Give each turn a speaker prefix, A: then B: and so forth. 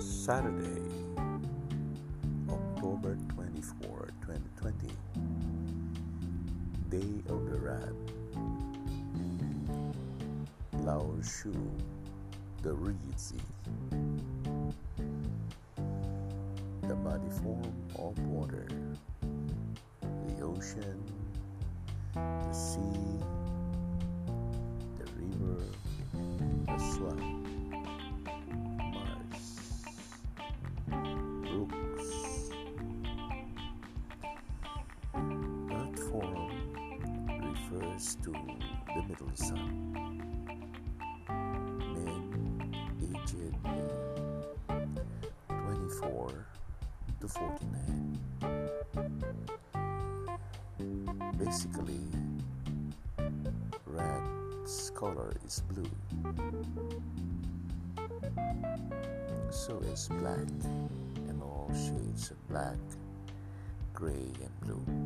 A: Saturday, October 24, 2020, Day of the Rat. Lao Shu, the Rizi, the body form of water, the ocean, refers to the middle sun. Men aged uh, 24 to 49. Basically, rat's color is blue. So is black and all shades of black, gray, and blue.